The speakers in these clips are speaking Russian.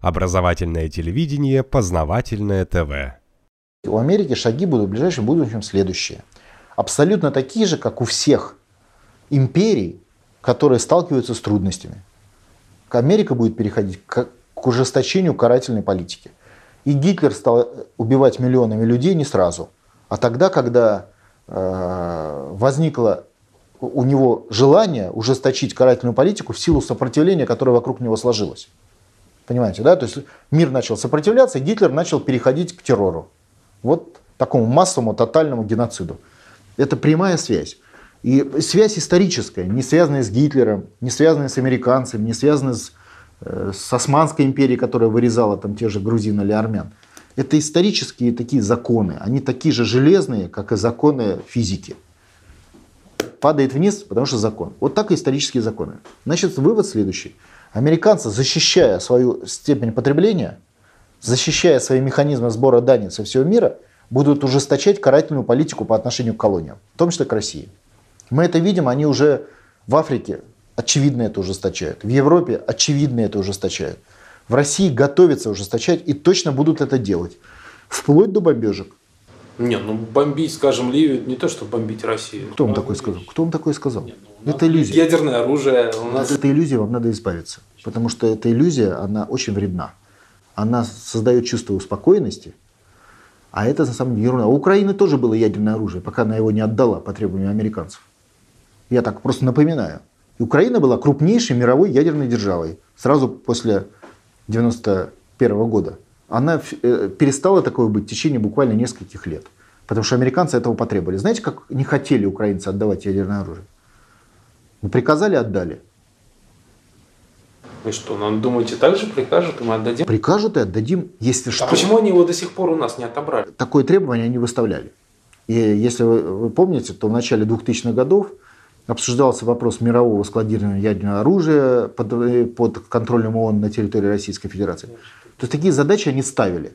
Образовательное телевидение, познавательное ТВ. У Америки шаги будут в ближайшем будущем следующие. Абсолютно такие же, как у всех империй, которые сталкиваются с трудностями. Америка будет переходить к, ужесточению карательной политики. И Гитлер стал убивать миллионами людей не сразу, а тогда, когда э, возникло у него желание ужесточить карательную политику в силу сопротивления, которое вокруг него сложилось. Понимаете, да? То есть мир начал сопротивляться, и Гитлер начал переходить к террору. Вот такому массовому, тотальному геноциду. Это прямая связь. И связь историческая, не связанная с Гитлером, не связанная с американцами, не связанная с, э, с Османской империей, которая вырезала там те же грузин или армян. Это исторические такие законы. Они такие же железные, как и законы физики падает вниз, потому что закон. Вот так и исторические законы. Значит, вывод следующий. Американцы, защищая свою степень потребления, защищая свои механизмы сбора дани со всего мира, будут ужесточать карательную политику по отношению к колониям, в том числе к России. Мы это видим, они уже в Африке очевидно это ужесточают, в Европе очевидно это ужесточают, в России готовятся ужесточать и точно будут это делать, вплоть до бомбежек. Не, ну бомбить, скажем, Ливию, не то, что бомбить Россию. Кто вам такой сказал? Кто вам такой сказал? Нет, ну, это иллюзия. Ядерное оружие у нас... От этой иллюзии вам надо избавиться. Потому что эта иллюзия, она очень вредна. Она создает чувство успокоенности, а это на самом деле ерунда. У Украины тоже было ядерное оружие, пока она его не отдала по требованию американцев. Я так просто напоминаю. И Украина была крупнейшей мировой ядерной державой сразу после 1991 года она э, перестала такое быть в течение буквально нескольких лет. Потому что американцы этого потребовали. Знаете, как не хотели украинцы отдавать ядерное оружие? Ну, приказали, отдали. И что, нам думаете, так же прикажут, и мы отдадим? Прикажут и отдадим, если а что. А почему они его до сих пор у нас не отобрали? Такое требование они выставляли. И если вы, вы помните, то в начале 2000-х годов обсуждался вопрос мирового складирования ядерного оружия под, э, под контролем ООН на территории Российской Федерации. То есть такие задачи они ставили.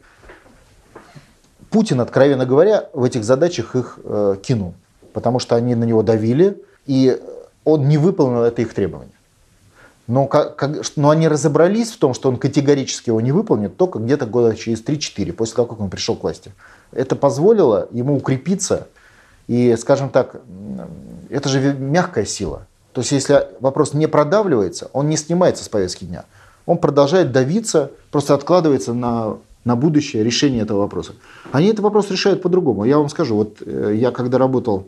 Путин, откровенно говоря, в этих задачах их э, кинул, потому что они на него давили, и он не выполнил это их требование. Но, как, как, но они разобрались в том, что он категорически его не выполнит только где-то года через 3-4, после того, как он пришел к власти. Это позволило ему укрепиться, и, скажем так, это же мягкая сила. То есть, если вопрос не продавливается, он не снимается с повестки дня он продолжает давиться, просто откладывается на, на будущее решение этого вопроса. Они этот вопрос решают по-другому. Я вам скажу, вот э, я когда работал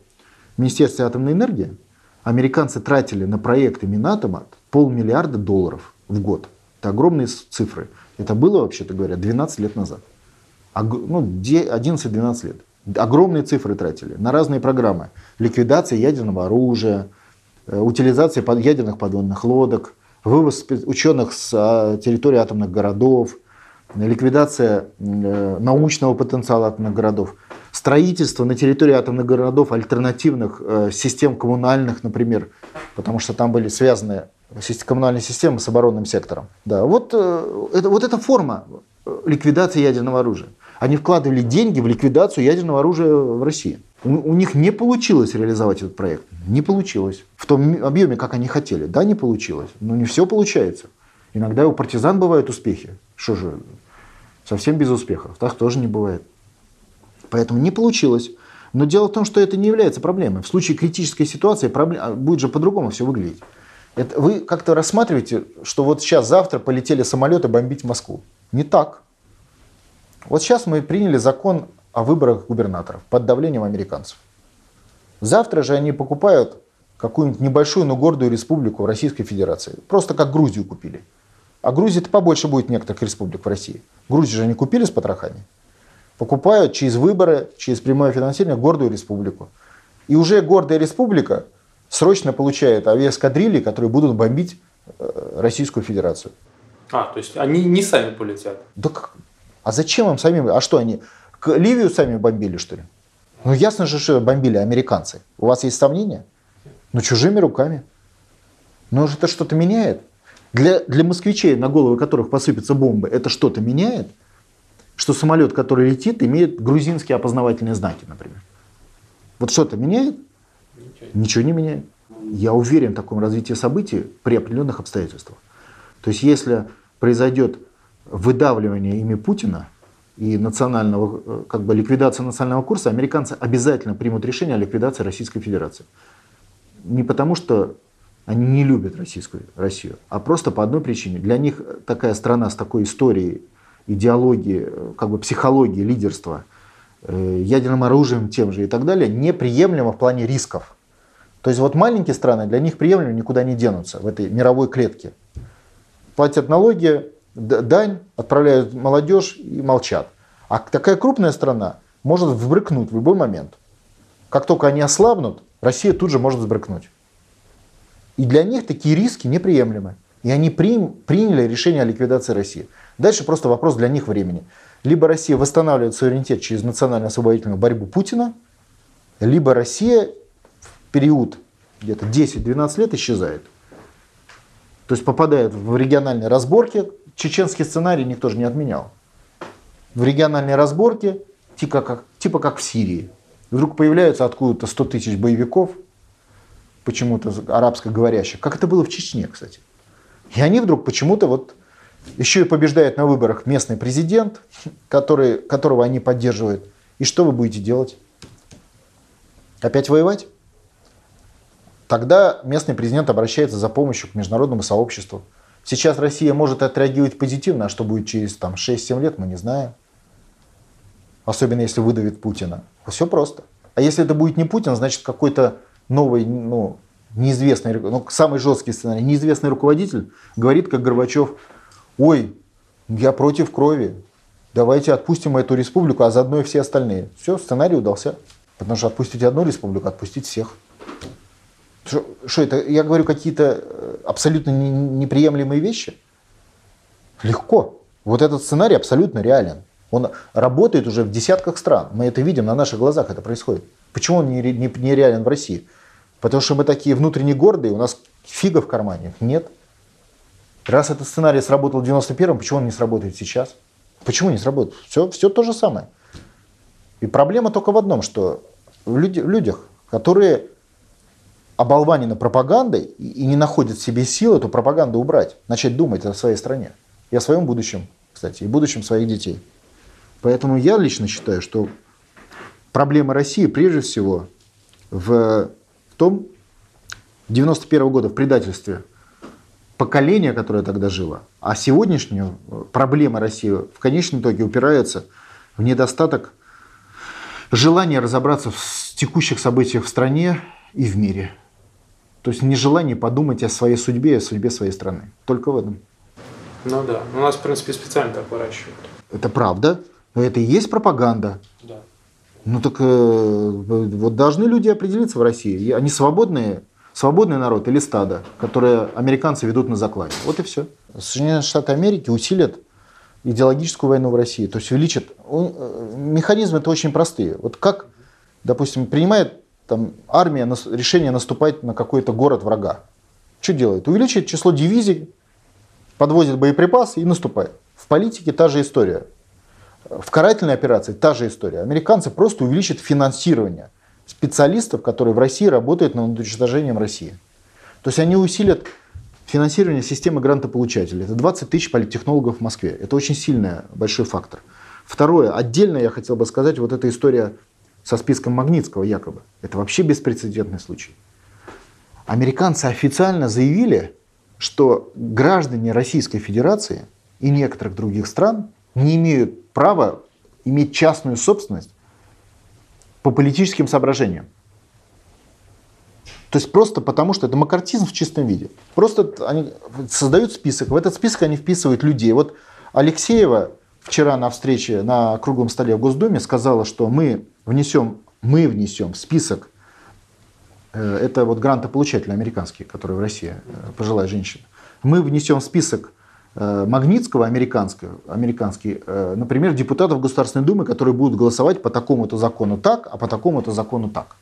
в Министерстве атомной энергии, американцы тратили на проекты Минатома полмиллиарда долларов в год. Это огромные цифры. Это было, вообще-то говоря, 12 лет назад. Ну, 11-12 лет. Огромные цифры тратили на разные программы. Ликвидация ядерного оружия, э, утилизация ядерных подводных лодок – вывоз ученых с а, территории атомных городов, ликвидация э, научного потенциала атомных городов, строительство на территории атомных городов альтернативных э, систем коммунальных, например, потому что там были связаны коммунальные системы с оборонным сектором. Да, вот, э, это, вот эта форма ликвидации ядерного оружия. Они вкладывали деньги в ликвидацию ядерного оружия в России. У, них не получилось реализовать этот проект. Не получилось. В том объеме, как они хотели. Да, не получилось. Но не все получается. Иногда у партизан бывают успехи. Что же, совсем без успехов. Так тоже не бывает. Поэтому не получилось. Но дело в том, что это не является проблемой. В случае критической ситуации проблем... А, будет же по-другому все выглядеть. Это вы как-то рассматриваете, что вот сейчас, завтра полетели самолеты бомбить Москву. Не так. Вот сейчас мы приняли закон о выборах губернаторов под давлением американцев. Завтра же они покупают какую-нибудь небольшую, но гордую республику в Российской Федерации. Просто как Грузию купили. А Грузии-то побольше будет некоторых республик в России. Грузию же они купили с потрохами. Покупают через выборы, через прямое финансирование гордую республику. И уже гордая республика срочно получает авиаскадрильи, которые будут бомбить э, Российскую Федерацию. А, то есть они не сами полетят? Да как? А зачем им самим? А что они? Ливию сами бомбили, что ли? Ну, ясно же, что бомбили американцы. У вас есть сомнения? Ну, чужими руками. Ну, это что-то меняет? Для, для москвичей, на головы которых посыпятся бомбы, это что-то меняет? Что самолет, который летит, имеет грузинские опознавательные знаки, например. Вот что-то меняет? Ничего. Ничего не меняет. Я уверен в таком развитии событий при определенных обстоятельствах. То есть, если произойдет выдавливания ими Путина и национального, э, как бы ликвидация национального курса, американцы обязательно примут решение о ликвидации Российской Федерации. Не потому, что они не любят российскую Россию, а просто по одной причине. Для них такая страна с такой историей, идеологией, как бы психологией, лидерства, э, ядерным оружием тем же и так далее, неприемлемо в плане рисков. То есть вот маленькие страны, для них приемлемо никуда не денутся в этой мировой клетке. Платят налоги, дань, отправляют молодежь и молчат. А такая крупная страна может вбрыкнуть в любой момент. Как только они ослабнут, Россия тут же может сбрыкнуть. И для них такие риски неприемлемы. И они при, приняли решение о ликвидации России. Дальше просто вопрос для них времени. Либо Россия восстанавливает суверенитет через национально-освободительную борьбу Путина, либо Россия в период где-то 10-12 лет исчезает. То есть попадает в региональные разборки. Чеченский сценарий никто же не отменял. В региональные разборки, типа как, типа как в Сирии. Вдруг появляются откуда-то 100 тысяч боевиков – почему-то арабскоговорящих, как это было в Чечне, кстати. И они вдруг почему-то вот еще и побеждает на выборах местный президент, который, которого они поддерживают. И что вы будете делать? Опять воевать? Тогда местный президент обращается за помощью к международному сообществу. Сейчас Россия может отреагировать позитивно, а что будет через там, 6-7 лет, мы не знаем. Особенно если выдавит Путина. Все просто. А если это будет не Путин, значит какой-то новый, ну, неизвестный, ну, самый жесткий сценарий, неизвестный руководитель говорит, как Горбачев, ой, я против крови, давайте отпустим эту республику, а заодно и все остальные. Все, сценарий удался. Потому что отпустить одну республику, отпустить всех. Что это? Я говорю какие-то э, абсолютно неприемлемые вещи? Легко. Вот этот сценарий абсолютно реален. Он работает уже в десятках стран. Мы это видим, на наших глазах это происходит. Почему он не, не, не реален в России? Потому что мы такие внутренне гордые, у нас фига в кармане. Нет. Раз этот сценарий сработал в 91-м, почему он не сработает сейчас? Почему не сработает? Все, все то же самое. И проблема только в одном, что в люди, людях, которые оболванены пропагандой и не находят в себе сил эту пропаганду убрать, начать думать о своей стране и о своем будущем, кстати, и будущем своих детей. Поэтому я лично считаю, что проблема России прежде всего в том, 91 года в предательстве поколения, которое тогда жило, а сегодняшняя проблема России в конечном итоге упирается в недостаток желания разобраться в текущих событиях в стране и в мире. То есть нежелание подумать о своей судьбе и о судьбе своей страны. Только в этом. Ну да. У нас, в принципе, специально так выращивают. Это правда. Но это и есть пропаганда. Да. Ну так э, вот должны люди определиться в России. Они свободные, свободный народ или стадо, которое американцы ведут на закладе. Вот и все. Соединенные Штаты Америки усилят идеологическую войну в России. То есть увеличат. Э, механизмы это очень простые. Вот как, допустим, принимает там, армия решение наступать на какой-то город врага. Что делает? Увеличивает число дивизий, подвозит боеприпасы и наступает. В политике та же история. В карательной операции та же история. Американцы просто увеличат финансирование специалистов, которые в России работают над уничтожением России. То есть они усилят финансирование системы грантополучателей. Это 20 тысяч политтехнологов в Москве. Это очень сильный, большой фактор. Второе, отдельно я хотел бы сказать, вот эта история со списком Магнитского якобы. Это вообще беспрецедентный случай. Американцы официально заявили, что граждане Российской Федерации и некоторых других стран не имеют право иметь частную собственность по политическим соображениям. То есть просто потому, что это макартизм в чистом виде. Просто они создают список, в этот список они вписывают людей. Вот Алексеева вчера на встрече на круглом столе в Госдуме сказала, что мы внесем, мы внесем в список, э, это вот грантополучатели американские, которые в России, э, пожилая женщина, мы внесем в список Э, Магнитского, американского, американский, например, депутатов Государственной Думы, которые будут голосовать по такому-то закону так, а по такому-то закону так.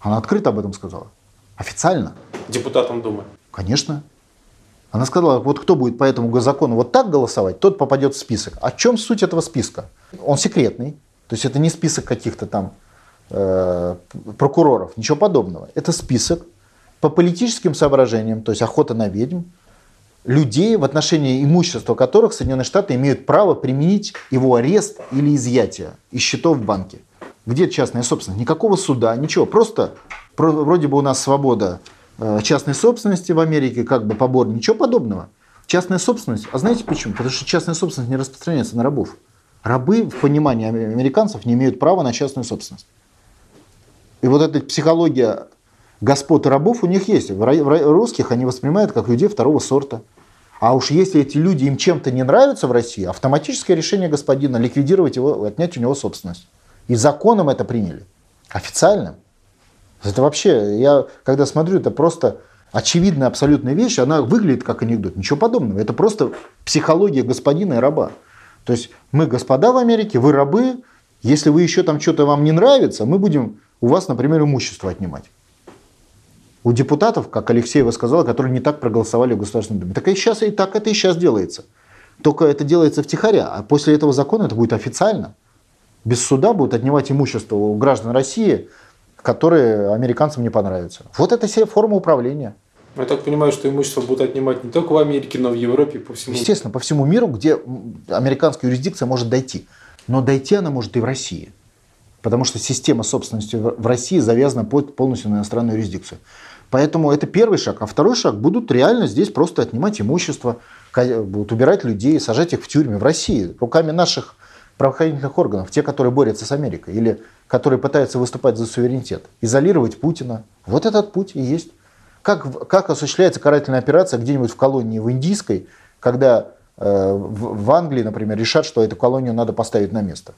Она открыто об этом сказала. Официально. Депутатам Думы? Конечно. Она сказала, вот кто будет по этому закону вот так голосовать, тот попадет в список. О чем суть этого списка? Он секретный. То есть это не список каких-то там э, прокуроров, ничего подобного. Это список по политическим соображениям, то есть охота на ведьм, людей, в отношении имущества которых Соединенные Штаты имеют право применить его арест или изъятие из счетов в банке. Где частная собственность? Никакого суда, ничего. Просто вроде бы у нас свобода частной собственности в Америке, как бы побор, ничего подобного. Частная собственность, а знаете почему? Потому что частная собственность не распространяется на рабов. Рабы в понимании американцев не имеют права на частную собственность. И вот эта психология господ и рабов у них есть. В русских они воспринимают как людей второго сорта. А уж если эти люди им чем-то не нравятся в России, автоматическое решение господина ликвидировать его, отнять у него собственность. И законом это приняли. Официальным. Это вообще, я когда смотрю, это просто очевидная абсолютная вещь, она выглядит как анекдот. Ничего подобного. Это просто психология господина и раба. То есть мы господа в Америке, вы рабы. Если вы еще там что-то вам не нравится, мы будем у вас, например, имущество отнимать. У депутатов, как Алексеева сказала, которые не так проголосовали в Государственном Думе. Так и сейчас и так это и сейчас делается. Только это делается втихаря, а после этого закона это будет официально. Без суда будут отнимать имущество у граждан России, которые американцам не понравятся. Вот это все форма управления. Я так понимаю, что имущество будут отнимать не только в Америке, но и в Европе, по всему Естественно, по всему миру, где американская юрисдикция может дойти. Но дойти она может и в России. Потому что система собственности в России завязана полностью на иностранную юрисдикцию. Поэтому это первый шаг. А второй шаг будут реально здесь просто отнимать имущество, будут убирать людей, сажать их в тюрьме в России руками наших правоохранительных органов, те, которые борются с Америкой или которые пытаются выступать за суверенитет. Изолировать Путина. Вот этот путь и есть. Как, как осуществляется карательная операция где-нибудь в колонии в Индийской, когда э, в, Англии, например, решат, что эту колонию надо поставить на место.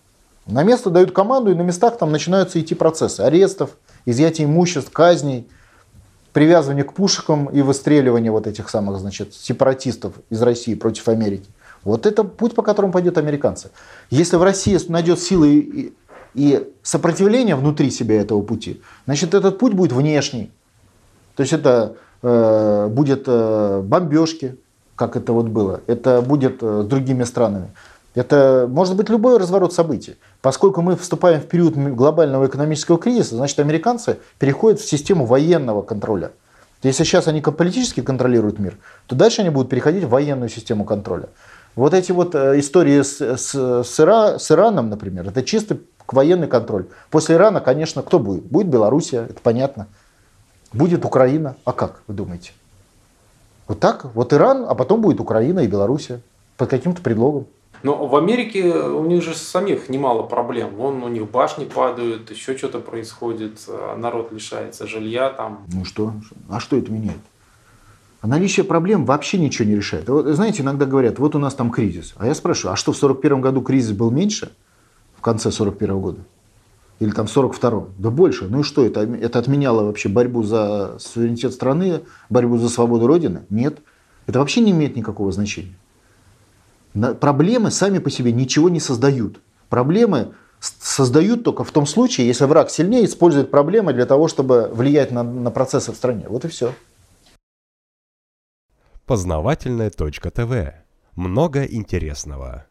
На место дают команду, и на местах там начинаются идти процессы арестов, изъятия имуществ, казней – привязывание к пушкам и выстреливание вот этих самых, значит, сепаратистов из России против Америки. Вот это путь, по которому пойдут американцы. Если в России найдет силы и, и сопротивление внутри себя этого пути, значит, этот путь будет внешний. То есть это э, будет э, бомбежки, как это вот было. Это будет э, с другими странами. Это может быть любой разворот событий. Поскольку мы вступаем в период глобального экономического кризиса, значит, американцы переходят в систему военного контроля. Если сейчас они политически контролируют мир, то дальше они будут переходить в военную систему контроля. Вот эти вот э, истории с, с, с, Ира, с Ираном, например, это чисто военный контроль. После Ирана, конечно, кто будет? Будет Белоруссия, это понятно. Будет Украина. А как, вы думаете? Вот так? Вот Иран, а потом будет Украина и Белоруссия. Под каким-то предлогом. Но в Америке у них же самих немало проблем. Вон у них башни падают, еще что-то происходит, а народ лишается жилья там. Ну что? А что это меняет? А наличие проблем вообще ничего не решает. Вот, знаете, иногда говорят, вот у нас там кризис. А я спрашиваю, а что в 41 году кризис был меньше? В конце 41 года? Или там в 42-м? Да больше. Ну и что, это, это отменяло вообще борьбу за суверенитет страны, борьбу за свободу Родины? Нет. Это вообще не имеет никакого значения. Проблемы сами по себе ничего не создают. Проблемы создают только в том случае, если враг сильнее использует проблемы для того, чтобы влиять на, на процессы в стране. Вот и все. Познавательная. Много интересного.